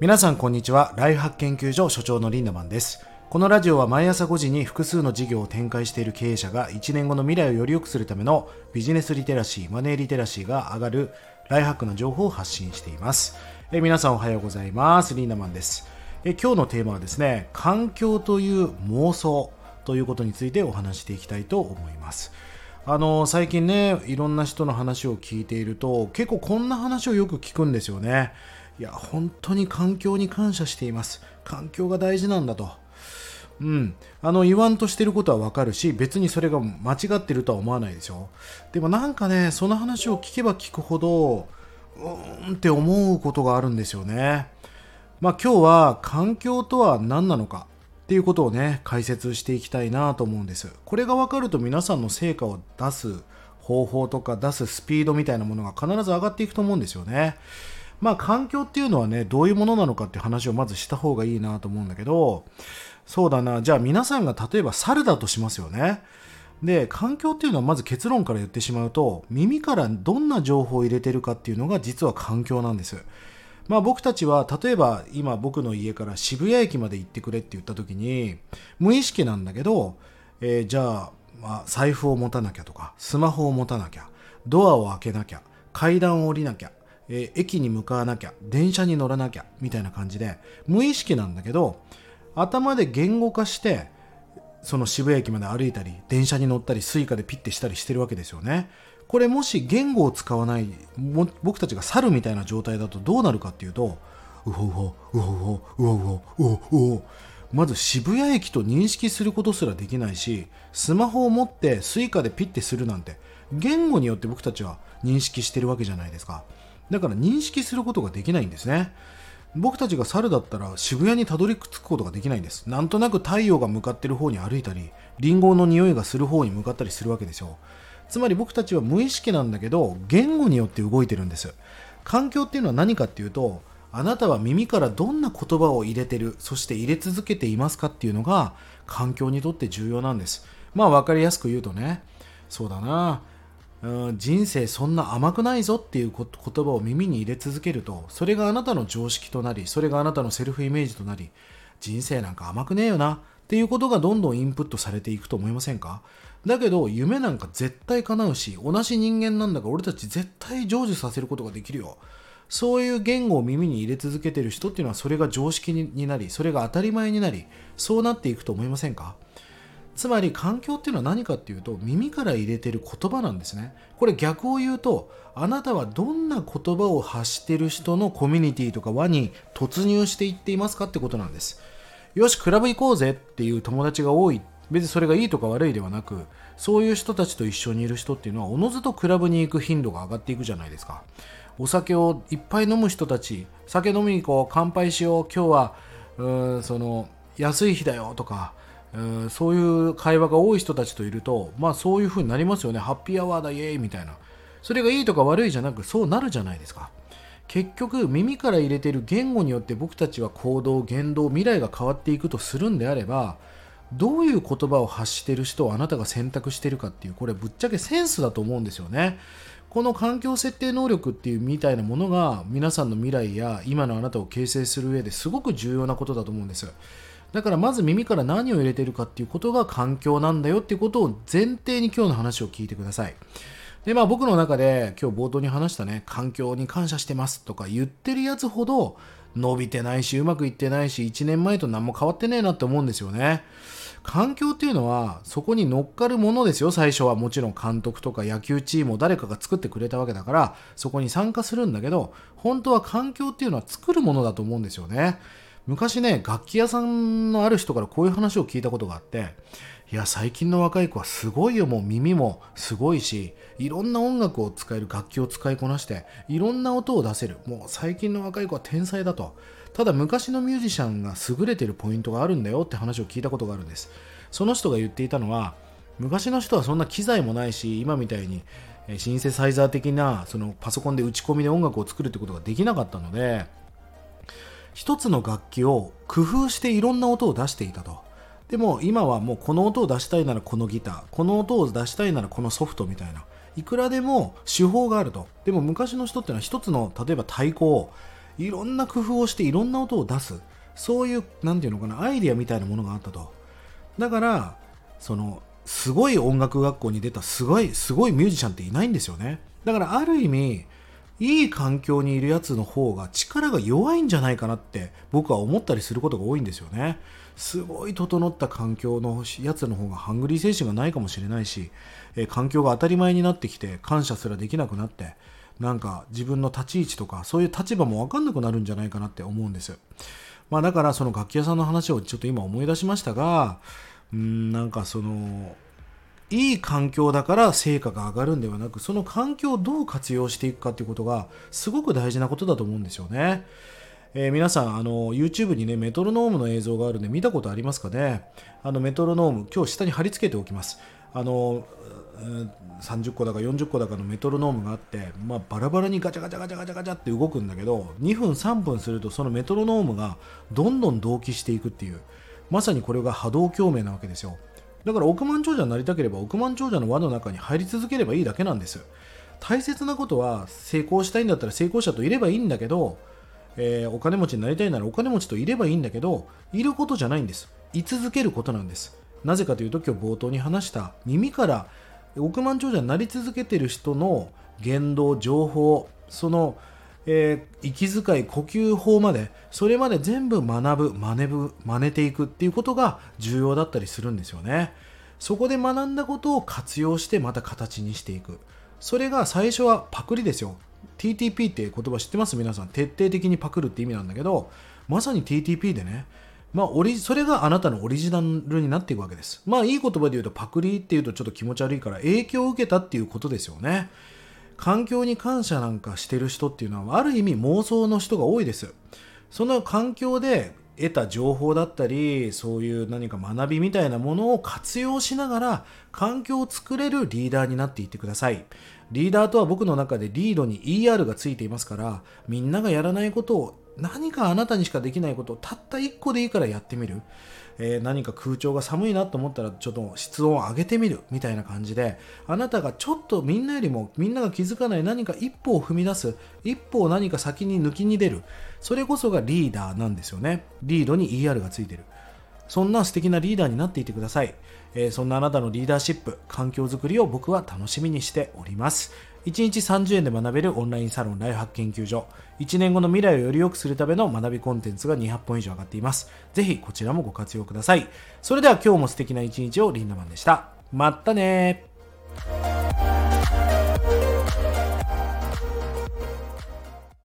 皆さんこんにちは。ライフハック研究所所長のリンダマンです。このラジオは毎朝5時に複数の事業を展開している経営者が1年後の未来をより良くするためのビジネスリテラシーマネーリテラシーが上がるライフハックの情報を発信しています。え皆さんおはようございます。リンダマンです。え今日のテーマはですね環境という妄想ということについてお話していきたいと思います。あの最近ねいろんな人の話を聞いていると結構こんな話をよく聞くんですよね。いや本当に環境に感謝しています。環境が大事なんだと。うん、あの言わんとしてることはわかるし別にそれが間違ってるとは思わないですよでもなんかねその話を聞けば聞くほどうーんって思うことがあるんですよね。まあ今日は環境とは何なのかっていうことをね解説していきたいなと思うんです。これが分かると皆さんの成果を出す方法とか出すスピードみたいなものが必ず上がっていくと思うんですよね。まあ環境っていうのはねどういうものなのかって話をまずした方がいいなと思うんだけどそうだな。じゃあ皆さんが例えば猿だとしますよね。で環境っていうのはまず結論から言ってしまうと耳からどんな情報を入れてるかっていうのが実は環境なんです。まあ僕たちは例えば今僕の家から渋谷駅まで行ってくれって言った時に無意識なんだけど、えー、じゃあ、まあ、財布を持たなきゃとかスマホを持たなきゃドアを開けなきゃ階段を降りなきゃ、えー、駅に向かわなきゃ電車に乗らなきゃみたいな感じで無意識なんだけど頭で言語化してその渋谷駅まで歩いたり電車に乗ったり Suica でピッてしたりしてるわけですよね。これもし言語を使わない僕たちが猿みたいな状態だとどうなるかっていうとうほうほうほうほうほうほうほうまず渋谷駅と認識することすらできないしスマホを持って Suica でピッてするなんて言語によって僕たちは認識してるわけじゃないですか。だから認識することができないんですね。僕たちが猿だったら渋谷にたどり着くことができないんです。なんとなく太陽が向かってる方に歩いたりリンゴの匂いがする方に向かったりするわけですよ。つまり僕たちは無意識なんだけど言語によって動いてるんです。環境っていうのは何かっていうとあなたは耳からどんな言葉を入れてるそして入れ続けていますかっていうのが環境にとって重要なんです。まあ分かりやすく言うとねそうだな。うん人生そんな甘くないぞっていう言葉を耳に入れ続けるとそれがあなたの常識となりそれがあなたのセルフイメージとなり人生なんか甘くねえよなっていうことがどんどんインプットされていくと思いませんか？だけど夢なんか絶対叶うし同じ人間なんだから俺たち絶対成就させることができるよ。そういう言語を耳に入れ続けてる人っていうのはそれが常識になりそれが当たり前になりそうなっていくと思いませんか？つまり環境っていうのは何かっていうと耳から入れてる言葉なんですね。これ逆を言うとあなたはどんな言葉を発してる人のコミュニティとか輪に突入していっていますかってことなんです。よしクラブ行こうぜっていう友達が多い。別にそれがいいとか悪いではなくそういう人たちと一緒にいる人っていうのはおのずとクラブに行く頻度が上がっていくじゃないですか。お酒をいっぱい飲む人たち酒飲みに行こう乾杯しよう今日はうんその安い日だよとかうんそういう会話が多い人たちといるとまあそういう風になりますよね。ハッピーアワーだイエーイみたいな。それがいいとか悪いじゃなくそうなるじゃないですか。結局耳から入れている言語によって僕たちは行動言動未来が変わっていくとするんであればどういう言葉を発している人をあなたが選択しているかっていうこれぶっちゃけセンスだと思うんですよね。この環境設定能力っていうみたいなものが皆さんの未来や今のあなたを形成する上ですごく重要なことだと思うんです。だからまず耳から何を入れてるかっていうことが環境なんだよっていうことを前提に今日の話を聞いてください。で、まあ僕の中で今日冒頭に話したね、環境に感謝してますとか言ってるやつほど伸びてないし、うまくいってないし、1年前と何も変わってねえなって思うんですよね。環境っていうのはそこに乗っかるものですよ最初はもちろん監督とか野球チームを誰かが作ってくれたわけだからそこに参加するんだけど本当は環境っていうのは作るものだと思うんですよね昔ね楽器屋さんのある人からこういう話を聞いたことがあっていや最近の若い子はすごいよ。もう耳もすごいしいろんな音楽を使える楽器を使いこなしていろんな音を出せる。もう最近の若い子は天才だと。ただ昔のミュージシャンが優れてるポイントがあるんだよって話を聞いたことがあるんです。その人が言っていたのは昔の人はそんな機材もないし今みたいにシンセサイザー的なそのパソコンで打ち込みで音楽を作るってことができなかったので一つの楽器を工夫していろんな音を出していたと。でも今はもうこの音を出したいならこのギター、この音を出したいならこのソフトみたいな。いくらでも手法があると。でも昔の人ってのは一つの例えば太鼓をいろんな工夫をしていろんな音を出すそういう何て言うのかなアイディアみたいなものがあったとだからそのすごい音楽学校に出たすごいすごいミュージシャンっていないんですよねだからある意味いい環境にいるやつの方が力が弱いんじゃないかなって僕は思ったりすることが多いんですよね。すごい整った環境のやつの方がハングリー精神がないかもしれないし、え環境が当たり前になってきて感謝すらできなくなってなんか自分の立ち位置とかそういう立場も分かんなくなるんじゃないかなって思うんですまあだからその楽器屋さんの話をちょっと今思い出しましたがうんなんかそのいい環境だから成果が上がるんではなくその環境をどう活用していくかっていうことがすごく大事なことだと思うんですよね。えー、皆さんあの YouTube にねメトロノームの映像があるんで見たことありますかね？あのメトロノーム今日下に貼り付けておきます。あの30個だか40個だかのメトロノームがあって、まあ、バラバラにガチャガチャガチャガチャガチャって動くんだけど2分3分するとそのメトロノームがどんどん同期していくっていうまさにこれが波動共鳴なわけですよ。だから億万長者になりたければ億万長者の輪の中に入り続ければいいだけなんです。大切なことは成功したいんだったら成功者といればいいんだけど、えー、お金持ちになりたいならお金持ちといればいいんだけどいることじゃないんです。居続けることなんです。なぜかというと今日冒頭に話した耳から億万長者になり続けてる人の言動情報そのえー、息遣い呼吸法までそれまで全部学ぶ真似ぶ真似ていくっていうことが重要だったりするんですよね。そこで学んだことを活用してまた形にしていく。それが最初はパクリですよ。TTP って言葉知ってます？皆さん。徹底的にパクるって意味なんだけどまさに TTP でね。まあ、オリそれがあなたのオリジナルになっていくわけです。まあいい言葉で言うとパクリっていうとちょっと気持ち悪いから影響を受けたっていうことですよね。環境に感謝なんかしてる人っていうのはある意味妄想の人が多いです。その環境で得た情報だったりそういう何か学びみたいなものを活用しながら環境を作れるリーダーになっていってください。リーダーとは僕の中でリードに ER がついていますからみんながやらないことを何かあなたにしかできないことをたった1個でいいからやってみる。えー、何か空調が寒いなと思ったらちょっと室温を上げてみる。みたいな感じで。あなたがちょっとみんなよりもみんなが気づかない何か一歩を踏み出す。一歩を何か先に抜きに出る。それこそがリーダーなんですよね。リードに ER がついてる。そんな素敵なリーダーになっていてください、えー、そんなあなたのリーダーシップ環境づくりを僕は楽しみにしております。1日30円で学べるオンラインサロンライフハック研究所。1年後の未来をより良くするための学びコンテンツが200本以上上がっています。ぜひこちらもご活用ください。それでは今日も素敵な一日をリンダマンでした。まったね